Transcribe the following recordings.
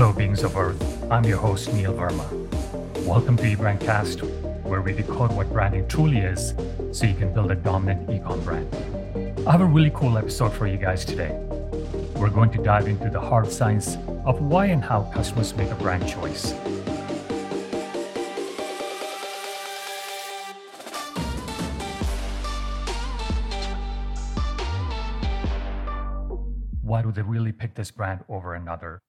Hello, beings of Earth. I'm your host, Neil Verma. Welcome to eBrandcast, where we decode what branding truly is so you can build a dominant ecom brand. I have a really cool episode for you guys today. We're going to dive into the hard science of why and how customers make a brand choice. Why do they really pick this brand over another?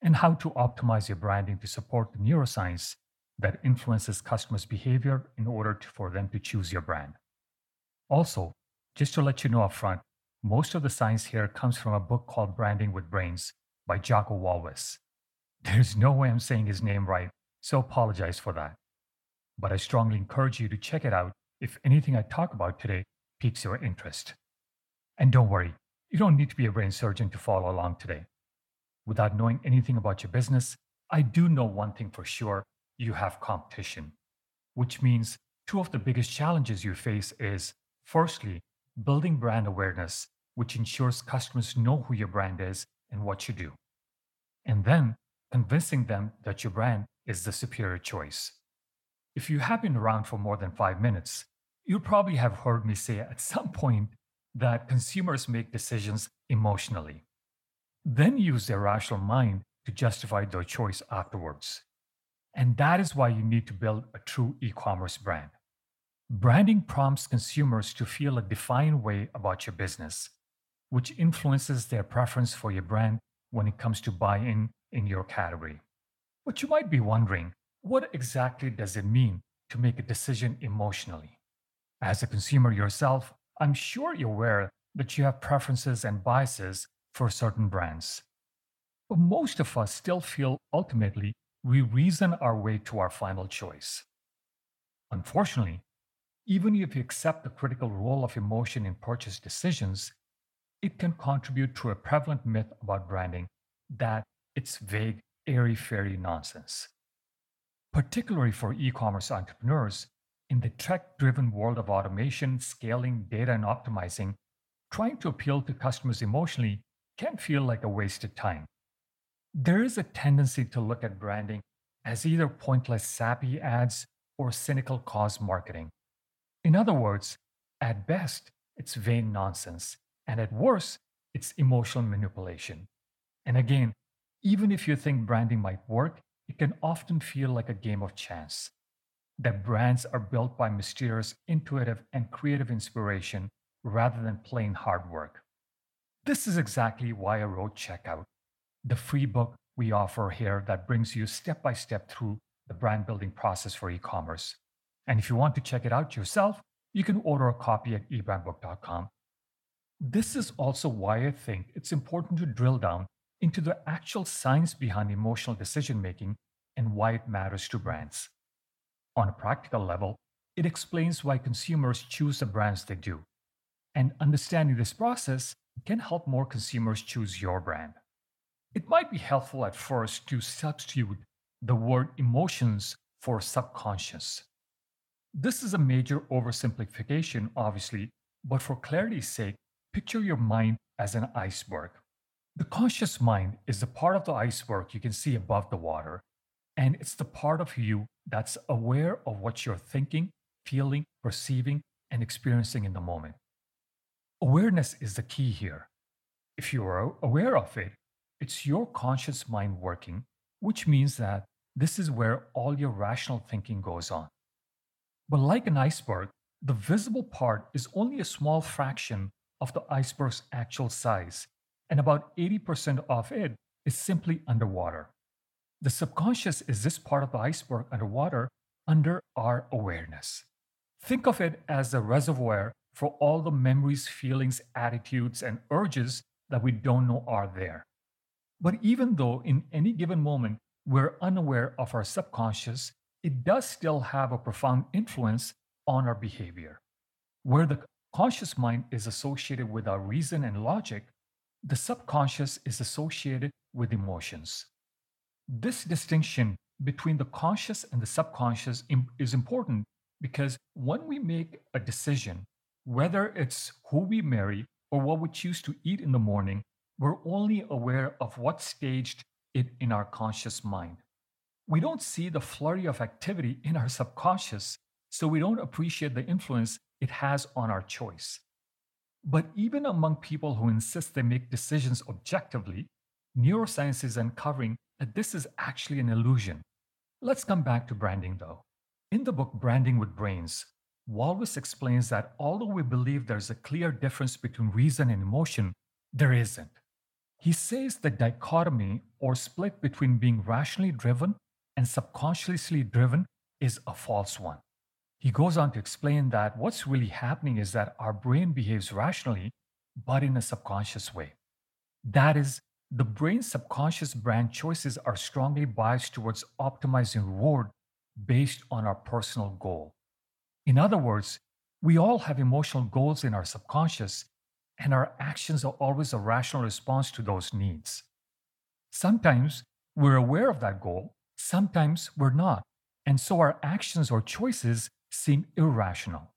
And how to optimize your branding to support the neuroscience that influences customers' behavior in order to, for them to choose your brand. Also, just to let you know upfront, most of the science here comes from a book called Branding with Brains by Jocko Walvis. There's no way I'm saying his name right, so apologize for that. But I strongly encourage you to check it out if anything I talk about today piques your interest. And don't worry, you don't need to be a brain surgeon to follow along today without knowing anything about your business, I do know one thing for sure you have competition, which means two of the biggest challenges you face is firstly, building brand awareness, which ensures customers know who your brand is and what you do. And then convincing them that your brand is the superior choice. If you have been around for more than five minutes, you probably have heard me say at some point that consumers make decisions emotionally then use their rational mind to justify their choice afterwards. And that is why you need to build a true e commerce brand. Branding prompts consumers to feel a defined way about your business, which influences their preference for your brand when it comes to buy in in your category. But you might be wondering what exactly does it mean to make a decision emotionally? As a consumer yourself, I'm sure you're aware that you have preferences and biases for certain brands. But most of us still feel ultimately we reason our way to our final choice. Unfortunately, even if you accept the critical role of emotion in purchase decisions, it can contribute to a prevalent myth about branding that it's vague, airy fairy nonsense. Particularly for e commerce entrepreneurs, in the tech driven world of automation, scaling, data, and optimizing, trying to appeal to customers emotionally can feel like a wasted time. There is a tendency to look at branding as either pointless sappy ads or cynical cause marketing. In other words, at best, it's vain nonsense, and at worst, it's emotional manipulation. And again, even if you think branding might work, it can often feel like a game of chance. That brands are built by mysterious, intuitive, and creative inspiration rather than plain hard work. This is exactly why I wrote Checkout, the free book we offer here that brings you step by step through the brand building process for e commerce. And if you want to check it out yourself, you can order a copy at ebrandbook.com. This is also why I think it's important to drill down into the actual science behind emotional decision making and why it matters to brands. On a practical level, it explains why consumers choose the brands they do. And understanding this process can help more consumers choose your brand. It might be helpful at first to substitute the word emotions for subconscious. This is a major oversimplification, obviously, but for clarity's sake, picture your mind as an iceberg. The conscious mind is the part of the iceberg you can see above the water, and it's the part of you that's aware of what you're thinking, feeling, perceiving, and experiencing in the moment. Awareness is the key here. If you are aware of it, it's your conscious mind working, which means that this is where all your rational thinking goes on. But like an iceberg, the visible part is only a small fraction of the iceberg's actual size, and about 80% of it is simply underwater. The subconscious is this part of the iceberg underwater under our awareness. Think of it as a reservoir for all the memories, feelings, attitudes, and urges that we don't know are there. But even though in any given moment we're unaware of our subconscious, it does still have a profound influence on our behavior. Where the conscious mind is associated with our reason and logic, the subconscious is associated with emotions. This distinction between the conscious and the subconscious is important because when we make a decision, whether it's who we marry or what we choose to eat in the morning, we're only aware of what staged it in our conscious mind. We don't see the flurry of activity in our subconscious, so we don't appreciate the influence it has on our choice. But even among people who insist they make decisions objectively, neuroscience is uncovering that this is actually an illusion. Let's come back to branding though. In the book Branding with Brains, Walvis explains that although we believe there's a clear difference between reason and emotion, there isn't. He says the dichotomy or split between being rationally driven and subconsciously driven is a false one. He goes on to explain that what's really happening is that our brain behaves rationally, but in a subconscious way. That is, the brain's subconscious brand choices are strongly biased towards optimizing reward based on our personal goal. In other words, we all have emotional goals in our subconscious, and our actions are always a rational response to those needs. Sometimes we're aware of that goal, sometimes we're not, and so our actions or choices seem irrational.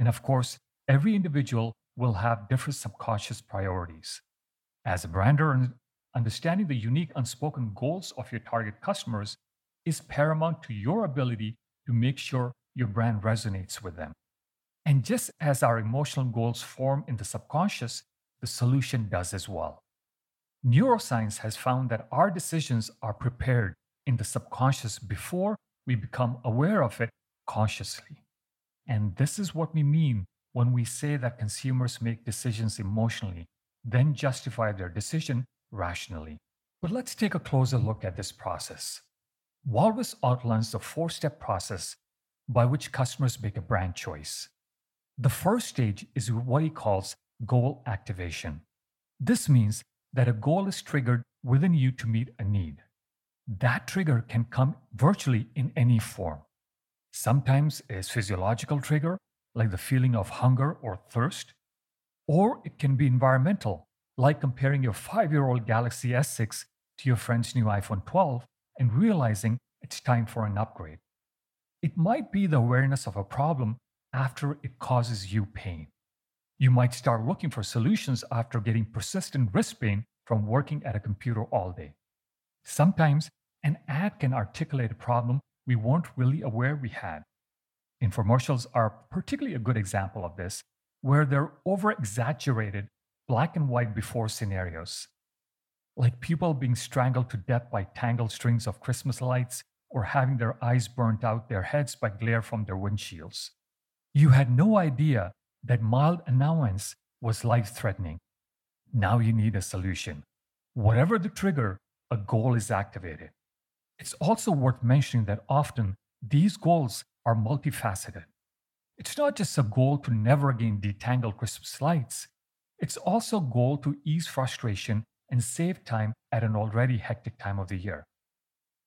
And of course, every individual will have different subconscious priorities. As a brander, understanding the unique unspoken goals of your target customers is paramount to your ability to make sure your brand resonates with them. And just as our emotional goals form in the subconscious, the solution does as well. Neuroscience has found that our decisions are prepared in the subconscious before we become aware of it consciously. And this is what we mean when we say that consumers make decisions emotionally, then justify their decision rationally. But let's take a closer look at this process. Walvis outlines the four step process by which customers make a brand choice. The first stage is what he calls goal activation. This means that a goal is triggered within you to meet a need. That trigger can come virtually in any form. Sometimes it's physiological trigger, like the feeling of hunger or thirst, or it can be environmental, like comparing your five year old Galaxy S6 to your friend's new iPhone 12 and realizing it's time for an upgrade. It might be the awareness of a problem after it causes you pain. You might start looking for solutions after getting persistent wrist pain from working at a computer all day. Sometimes an ad can articulate a problem we weren't really aware we had. Infomercials are particularly a good example of this, where they're over exaggerated black and white before scenarios. Like people being strangled to death by tangled strings of Christmas lights or having their eyes burnt out their heads by glare from their windshields. You had no idea that mild annoyance was life threatening. Now you need a solution. Whatever the trigger, a goal is activated. It's also worth mentioning that often these goals are multifaceted. It's not just a goal to never again detangle Christmas lights, it's also a goal to ease frustration and save time at an already hectic time of the year.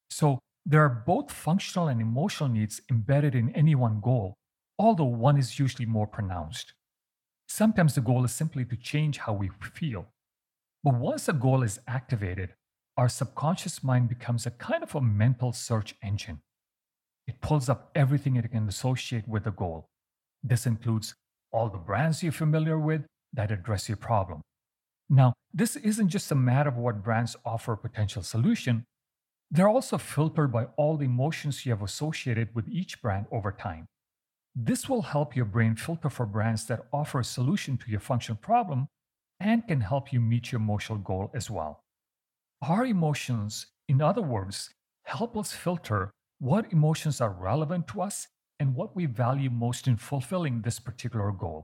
So, there are both functional and emotional needs embedded in any one goal, although one is usually more pronounced. Sometimes the goal is simply to change how we feel. But once a goal is activated, our subconscious mind becomes a kind of a mental search engine. It pulls up everything it can associate with the goal. This includes all the brands you're familiar with that address your problem. Now, this isn't just a matter of what brands offer a potential solution, they're also filtered by all the emotions you have associated with each brand over time. This will help your brain filter for brands that offer a solution to your functional problem and can help you meet your emotional goal as well. Our emotions, in other words, help us filter what emotions are relevant to us and what we value most in fulfilling this particular goal.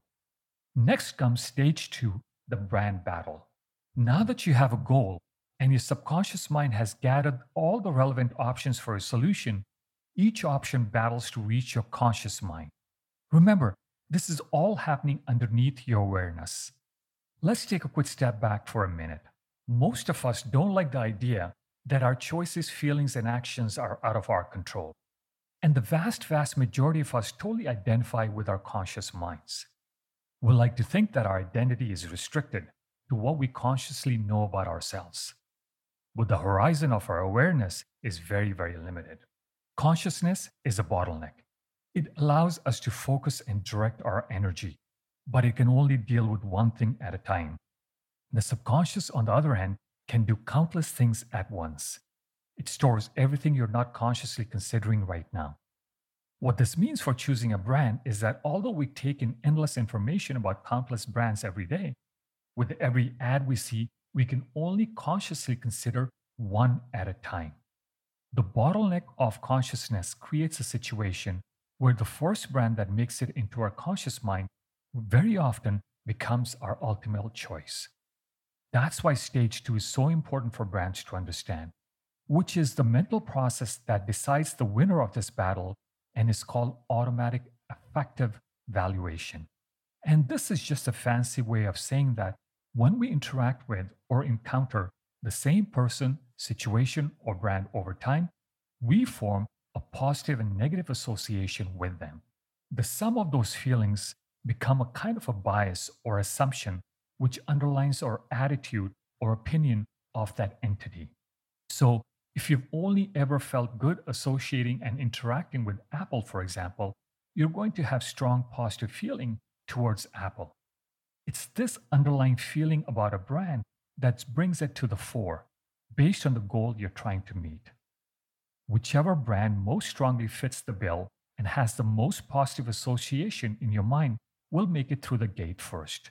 Next comes stage two, the brand battle. Now that you have a goal and your subconscious mind has gathered all the relevant options for a solution, each option battles to reach your conscious mind. Remember, this is all happening underneath your awareness. Let's take a quick step back for a minute most of us don't like the idea that our choices, feelings, and actions are out of our control. And the vast, vast majority of us totally identify with our conscious minds. We like to think that our identity is restricted to what we consciously know about ourselves. But the horizon of our awareness is very, very limited. Consciousness is a bottleneck. It allows us to focus and direct our energy, but it can only deal with one thing at a time. The subconscious, on the other hand, can do countless things at once. It stores everything you're not consciously considering right now. What this means for choosing a brand is that although we take in endless information about countless brands every day, with every ad we see, we can only consciously consider one at a time. The bottleneck of consciousness creates a situation where the first brand that makes it into our conscious mind very often becomes our ultimate choice. That's why stage two is so important for brands to understand, which is the mental process that decides the winner of this battle and is called automatic affective valuation. And this is just a fancy way of saying that when we interact with or encounter the same person, situation, or brand over time, we form a positive and negative association with them. The sum of those feelings become a kind of a bias or assumption which underlines our attitude or opinion of that entity. So, if you've only ever felt good associating and interacting with Apple, for example, you're going to have strong positive feeling towards Apple. It's this underlying feeling about a brand that brings it to the fore based on the goal you're trying to meet. Whichever brand most strongly fits the bill and has the most positive association in your mind will make it through the gate first.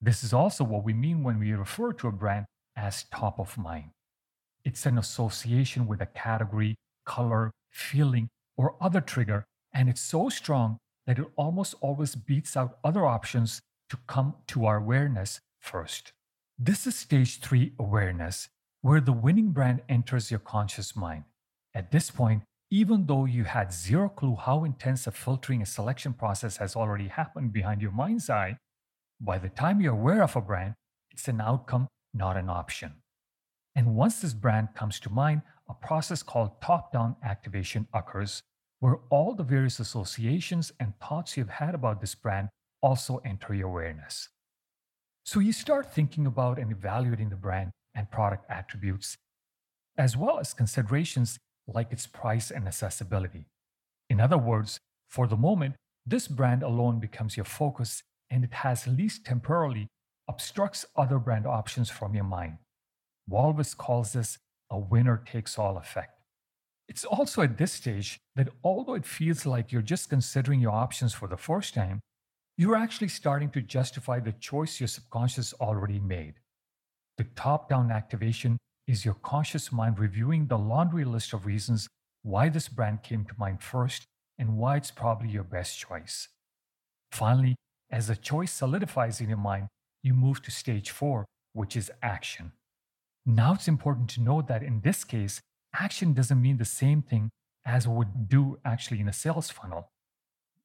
This is also what we mean when we refer to a brand as top of mind. It's an association with a category, color, feeling, or other trigger, and it's so strong that it almost always beats out other options to come to our awareness first. This is stage three awareness, where the winning brand enters your conscious mind. At this point, even though you had zero clue how intense a filtering and selection process has already happened behind your mind's eye, by the time you're aware of a brand, it's an outcome, not an option. And once this brand comes to mind, a process called top down activation occurs, where all the various associations and thoughts you've had about this brand also enter your awareness. So you start thinking about and evaluating the brand and product attributes, as well as considerations like its price and accessibility. In other words, for the moment, this brand alone becomes your focus and it has, at least temporarily, obstructs other brand options from your mind. Walvis calls this a winner takes all effect. It's also at this stage that although it feels like you're just considering your options for the first time, you're actually starting to justify the choice your subconscious already made. The top down activation is your conscious mind reviewing the laundry list of reasons why this brand came to mind first and why it's probably your best choice. Finally, as the choice solidifies in your mind, you move to stage four, which is action. Now it's important to note that in this case, action doesn't mean the same thing as it would do actually in a sales funnel.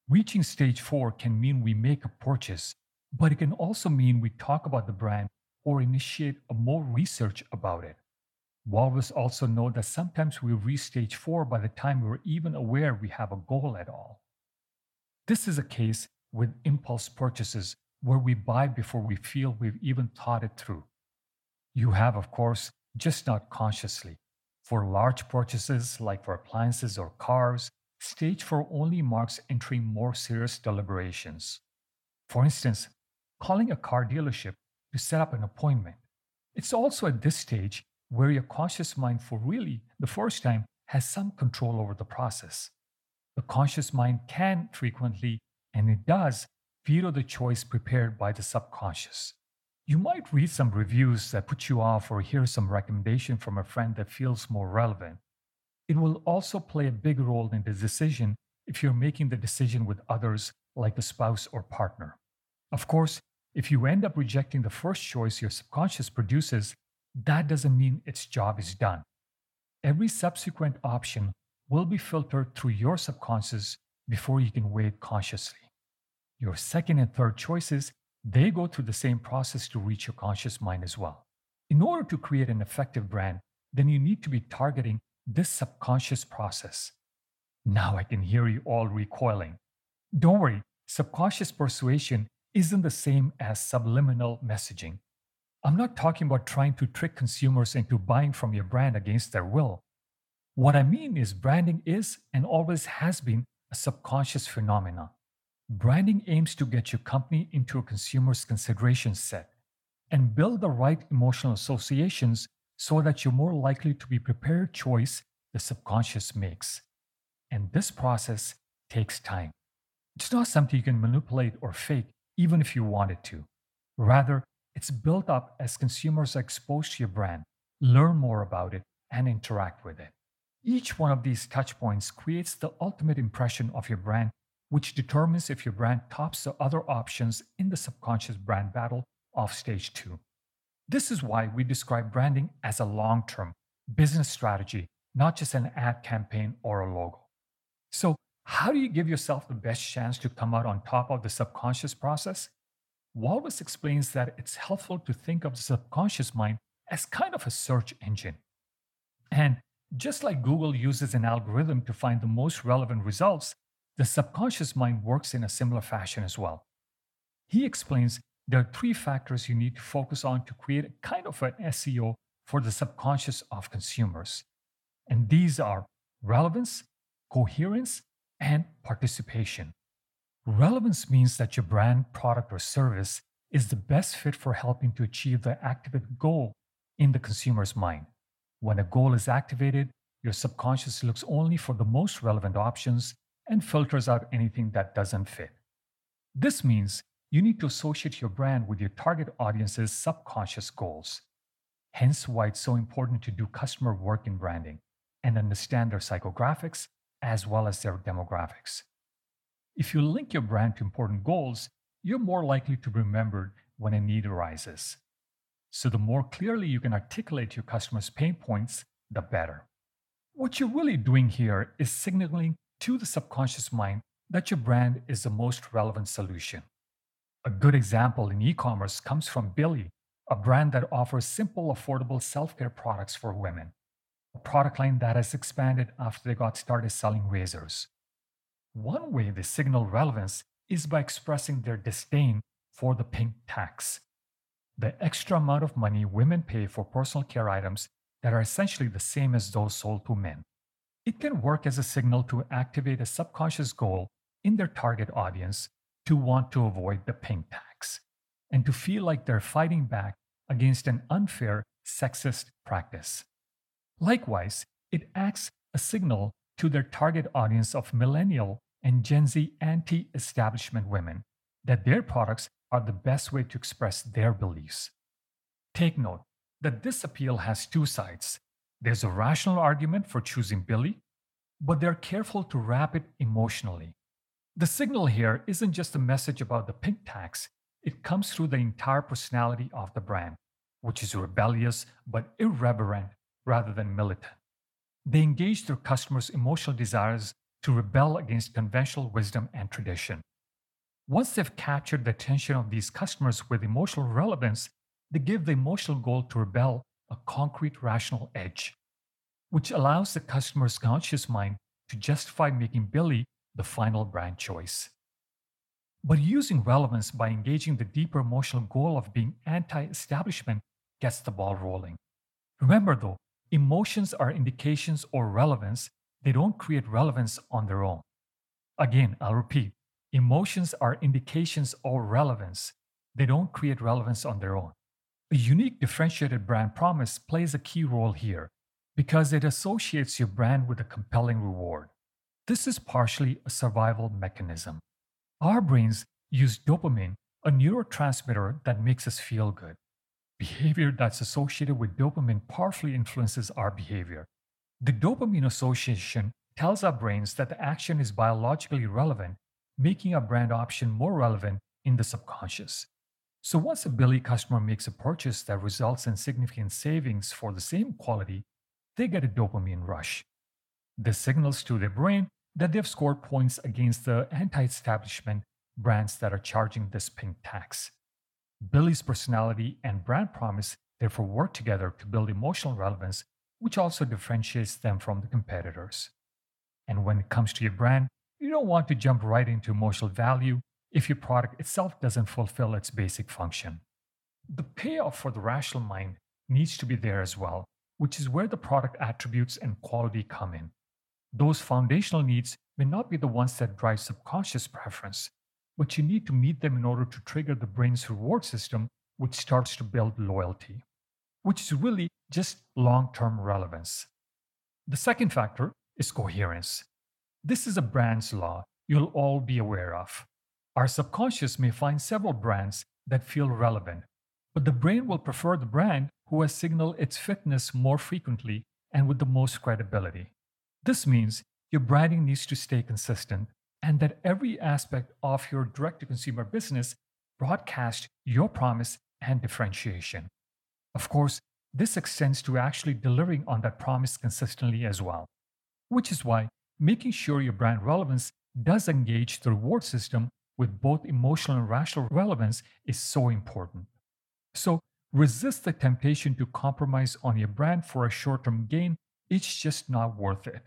Reaching stage four can mean we make a purchase, but it can also mean we talk about the brand or initiate more research about it. Walvis also know that sometimes we reach stage four by the time we're even aware we have a goal at all. This is a case with impulse purchases where we buy before we feel we've even thought it through. You have, of course, just not consciously. For large purchases like for appliances or cars, stage four only marks entering more serious deliberations. For instance, calling a car dealership to set up an appointment. It's also at this stage where your conscious mind, for really the first time, has some control over the process. The conscious mind can frequently, and it does, veto the choice prepared by the subconscious. You might read some reviews that put you off or hear some recommendation from a friend that feels more relevant. It will also play a big role in the decision if you're making the decision with others like a spouse or partner. Of course, if you end up rejecting the first choice your subconscious produces, that doesn't mean its job is done. Every subsequent option will be filtered through your subconscious before you can weigh it consciously. Your second and third choices, they go through the same process to reach your conscious mind as well. In order to create an effective brand, then you need to be targeting this subconscious process. Now I can hear you all recoiling. Don't worry, subconscious persuasion isn't the same as subliminal messaging. I'm not talking about trying to trick consumers into buying from your brand against their will. What I mean is, branding is and always has been a subconscious phenomenon. Branding aims to get your company into a consumer's consideration set. and build the right emotional associations so that you're more likely to be prepared choice the subconscious makes. And this process takes time. It's not something you can manipulate or fake, even if you wanted to. Rather, it's built up as consumers are exposed to your brand, learn more about it, and interact with it. Each one of these touchpoints creates the ultimate impression of your brand, which determines if your brand tops the other options in the subconscious brand battle of stage two. This is why we describe branding as a long term business strategy, not just an ad campaign or a logo. So, how do you give yourself the best chance to come out on top of the subconscious process? Walvis explains that it's helpful to think of the subconscious mind as kind of a search engine. And just like Google uses an algorithm to find the most relevant results, the subconscious mind works in a similar fashion as well. He explains there are three factors you need to focus on to create a kind of an SEO for the subconscious of consumers. And these are relevance, coherence, and participation. Relevance means that your brand, product, or service is the best fit for helping to achieve the activate goal in the consumer's mind. When a goal is activated, your subconscious looks only for the most relevant options and filters out anything that doesn't fit. This means you need to associate your brand with your target audience's subconscious goals. Hence, why it's so important to do customer work in branding and understand their psychographics as well as their demographics. If you link your brand to important goals, you're more likely to be remembered when a need arises. So, the more clearly you can articulate your customers' pain points, the better. What you're really doing here is signaling to the subconscious mind that your brand is the most relevant solution. A good example in e commerce comes from Billie, a brand that offers simple, affordable self care products for women, a product line that has expanded after they got started selling razors. One way they signal relevance is by expressing their disdain for the pink tax, the extra amount of money women pay for personal care items that are essentially the same as those sold to men. It can work as a signal to activate a subconscious goal in their target audience to want to avoid the pink tax and to feel like they're fighting back against an unfair sexist practice. Likewise, it acts a signal to their target audience of millennial and Gen Z anti establishment women that their products are the best way to express their beliefs. Take note that this appeal has two sides. There's a rational argument for choosing Billie, but they're careful to wrap it emotionally. The signal here isn't just a message about the pink tax, it comes through the entire personality of the brand, which is rebellious but irreverent rather than militant. They engage their customers' emotional desires to rebel against conventional wisdom and tradition. Once they've captured the attention of these customers with emotional relevance, they give the emotional goal to rebel a concrete rational edge, which allows the customer's conscious mind to justify making Billie the final brand choice. But using relevance by engaging the deeper emotional goal of being anti establishment gets the ball rolling. Remember though, emotions are indications or relevance, they don't create relevance on their own. Again, I'll repeat Emotions are indications or relevance. They don't create relevance on their own. A unique differentiated brand promise plays a key role here because it associates your brand with a compelling reward. This is partially a survival mechanism. Our brains use dopamine, a neurotransmitter that makes us feel good. Behavior that's associated with dopamine powerfully influences our behavior. The dopamine association tells our brains that the action is biologically relevant making a brand option more relevant in the subconscious. So once a Billie customer makes a purchase that results in significant savings for the same quality, they get a dopamine rush. This signals to their brain that they've scored points against the anti establishment brands that are charging this pink tax. Billie's personality and brand promise therefore work together to build emotional relevance, which also differentiates them from the competitors. And when it comes to your brand, you don't want to jump right into emotional value if your product itself doesn't fulfill its basic function. The payoff for the rational mind needs to be there as well, which is where the product attributes and quality come in. Those foundational needs may not be the ones that drive subconscious preference, but you need to meet them in order to trigger the brain's reward system which starts to build loyalty, which is really just long term relevance. The second factor is coherence. This is a brand's law you'll all be aware of. Our subconscious may find several brands that feel relevant, but the brain will prefer the brand who has signaled its fitness more frequently and with the most credibility. This means your branding needs to stay consistent and that every aspect of your direct to consumer business broadcast your promise and differentiation. Of course, this extends to actually delivering on that promise consistently as well, which is why making sure your brand relevance does engage the reward system with both emotional and rational relevance is so important. So, resist the temptation to compromise on your brand for a short term gain, it's just not worth it.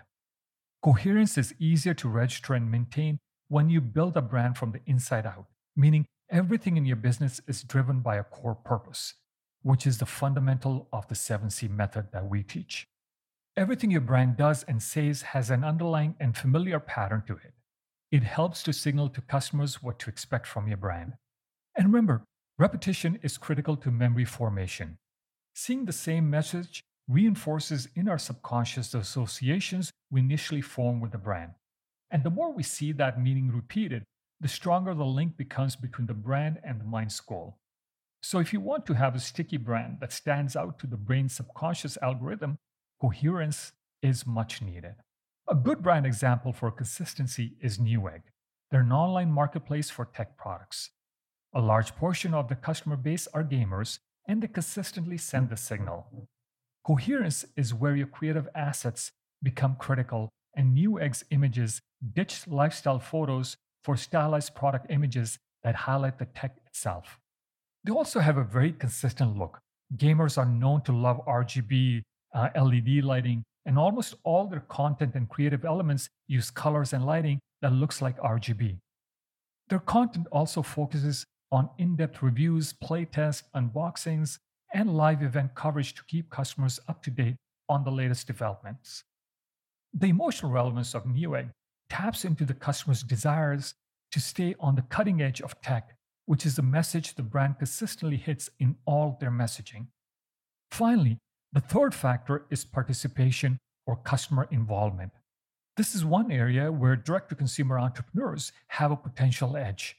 Coherence is easier to register and maintain when you build a brand from the inside out, meaning everything in your business is driven by a core purpose, which is the fundamental of the 7C method that we teach. Everything your brand does and says has an underlying and familiar pattern to it. It helps to signal to customers what to expect from your brand. And remember, repetition is critical to memory formation. Seeing the same message reinforces in our subconscious the associations we initially form with the brand. And the more we see that meaning repeated, the stronger the link becomes between the brand and the mind's goal. So, if you want to have a sticky brand that stands out to the brain's subconscious algorithm, coherence is much needed. A good brand example for consistency is Newegg. They're an online marketplace for tech products. A large portion of the customer base are gamers, and they consistently send the signal. Coherence is where your creative assets become critical, and Newegg's images ditch lifestyle photos for stylized product images that highlight the tech itself. They also have a very consistent look. Gamers are known to love RGB, uh, LED lighting, and almost all their content and creative elements use colors and lighting that looks like RGB. Their content also focuses on in-depth reviews, playtests, unboxings, and live event coverage to keep customers up to date on the latest developments. The emotional relevance of Newegg taps into the customer's desires to stay on the cutting edge of tech, which is the message the brand consistently hits in all their messaging. Finally, the third factor is participation or customer involvement. This is one area where direct to consumer entrepreneurs have a potential edge,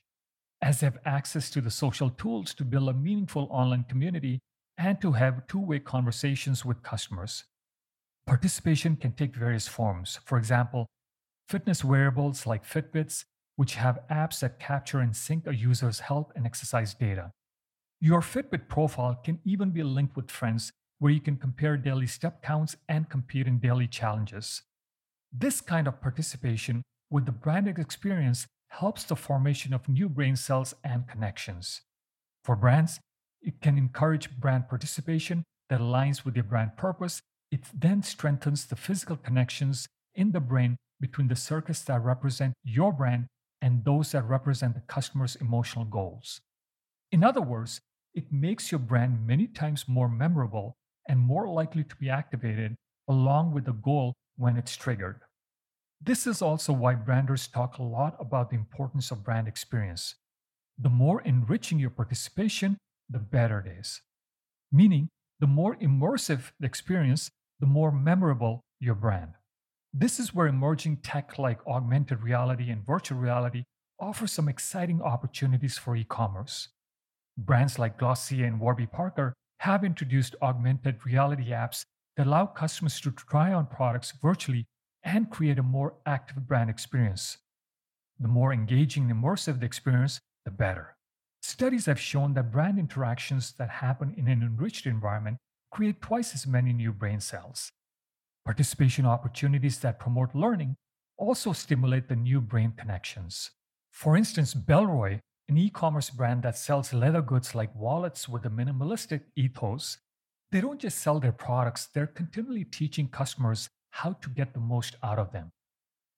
as they have access to the social tools to build a meaningful online community and to have two way conversations with customers. Participation can take various forms. For example, fitness wearables like Fitbits, which have apps that capture and sync a user's health and exercise data. Your Fitbit profile can even be linked with friends where you can compare daily step counts and compete in daily challenges. This kind of participation with the branded experience helps the formation of new brain cells and connections. For brands, it can encourage brand participation that aligns with your brand purpose. It then strengthens the physical connections in the brain between the circuits that represent your brand and those that represent the customer's emotional goals. In other words, it makes your brand many times more memorable and more likely to be activated along with the goal when it's triggered. This is also why branders talk a lot about the importance of brand experience. The more enriching your participation, the better it is. Meaning, the more immersive the experience, the more memorable your brand. This is where emerging tech like augmented reality and virtual reality offer some exciting opportunities for e commerce. Brands like Glossier and Warby Parker have introduced augmented reality apps that allow customers to try on products virtually and create a more active brand experience. The more engaging and immersive the experience, the better. Studies have shown that brand interactions that happen in an enriched environment create twice as many new brain cells. Participation opportunities that promote learning also stimulate the new brain connections. For instance, Bellroy an e commerce brand that sells leather goods like wallets with a minimalistic ethos, they don't just sell their products, they're continually teaching customers how to get the most out of them.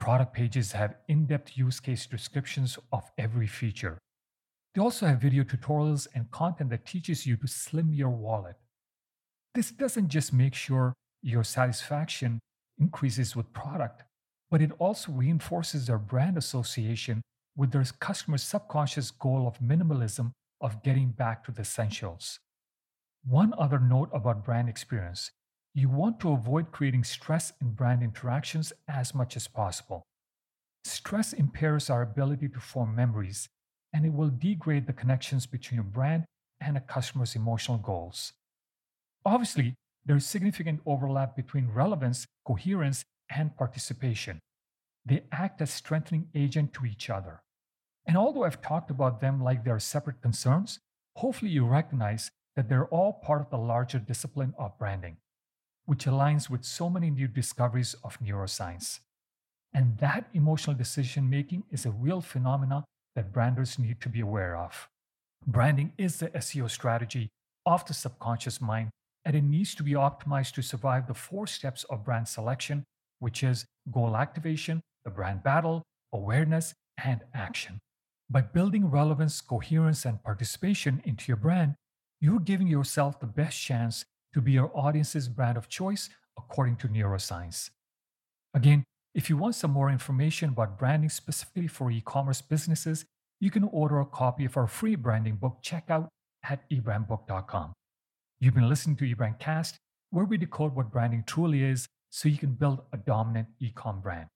Product pages have in depth use case descriptions of every feature. They also have video tutorials and content that teaches you to slim your wallet. This doesn't just make sure your satisfaction increases with product, but it also reinforces their brand association with their customer's subconscious goal of minimalism of getting back to the essentials. One other note about brand experience you want to avoid creating stress in brand interactions as much as possible. Stress impairs our ability to form memories, and it will degrade the connections between your brand and a customer's emotional goals. Obviously, there is significant overlap between relevance, coherence, and participation. They act as strengthening agent to each other. And although I've talked about them like they are separate concerns, hopefully you recognize that they're all part of the larger discipline of branding, which aligns with so many new discoveries of neuroscience. And that emotional decision making is a real phenomenon that branders need to be aware of. Branding is the SEO strategy of the subconscious mind, and it needs to be optimized to survive the four steps of brand selection, which is goal activation, the brand battle, awareness, and action. By building relevance, coherence, and participation into your brand, you're giving yourself the best chance to be your audience's brand of choice according to neuroscience. Again, if you want some more information about branding specifically for e commerce businesses, you can order a copy of our free branding book checkout at ebrandbook.com. You've been listening to eBrandcast, where we decode what branding truly is so you can build a dominant e com brand.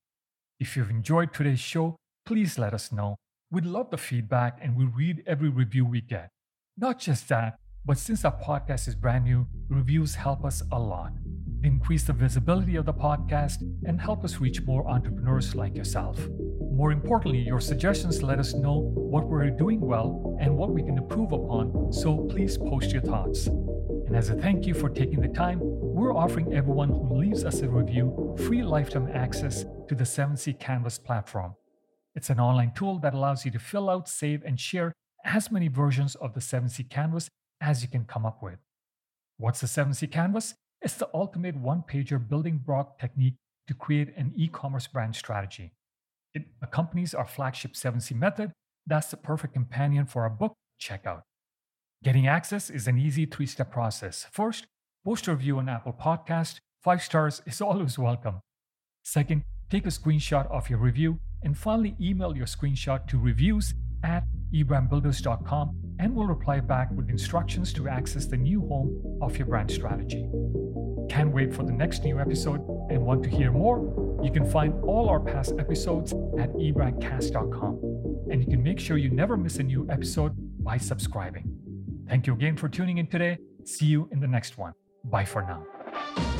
If you've enjoyed today's show, please let us know. We'd love the feedback and we read every review we get. Not just that, but since our podcast is brand new, reviews help us a lot. They increase the visibility of the podcast and help us reach more entrepreneurs like yourself. More importantly, your suggestions let us know what we're doing well and what we can improve upon, so please post your thoughts. And as a thank you for taking the time, we're offering everyone who leaves us a review free lifetime access to the 7C Canvas platform. It's an online tool that allows you to fill out, save, and share as many versions of the 7C Canvas as you can come up with. What's the 7C Canvas? It's the ultimate one pager building block technique to create an e commerce brand strategy. It accompanies our flagship 7C method. That's the perfect companion for our book checkout. Getting access is an easy three step process. First, post a review on Apple Podcast. Five stars is always welcome. Second, take a screenshot of your review. And finally, email your screenshot to reviews at ebrandbuilders.com and we'll reply back with instructions to access the new home of your brand strategy. Can't wait for the next new episode and want to hear more? You can find all our past episodes at ebrandcast.com. And you can make sure you never miss a new episode by subscribing. Thank you again for tuning in today. See you in the next one. Bye for now.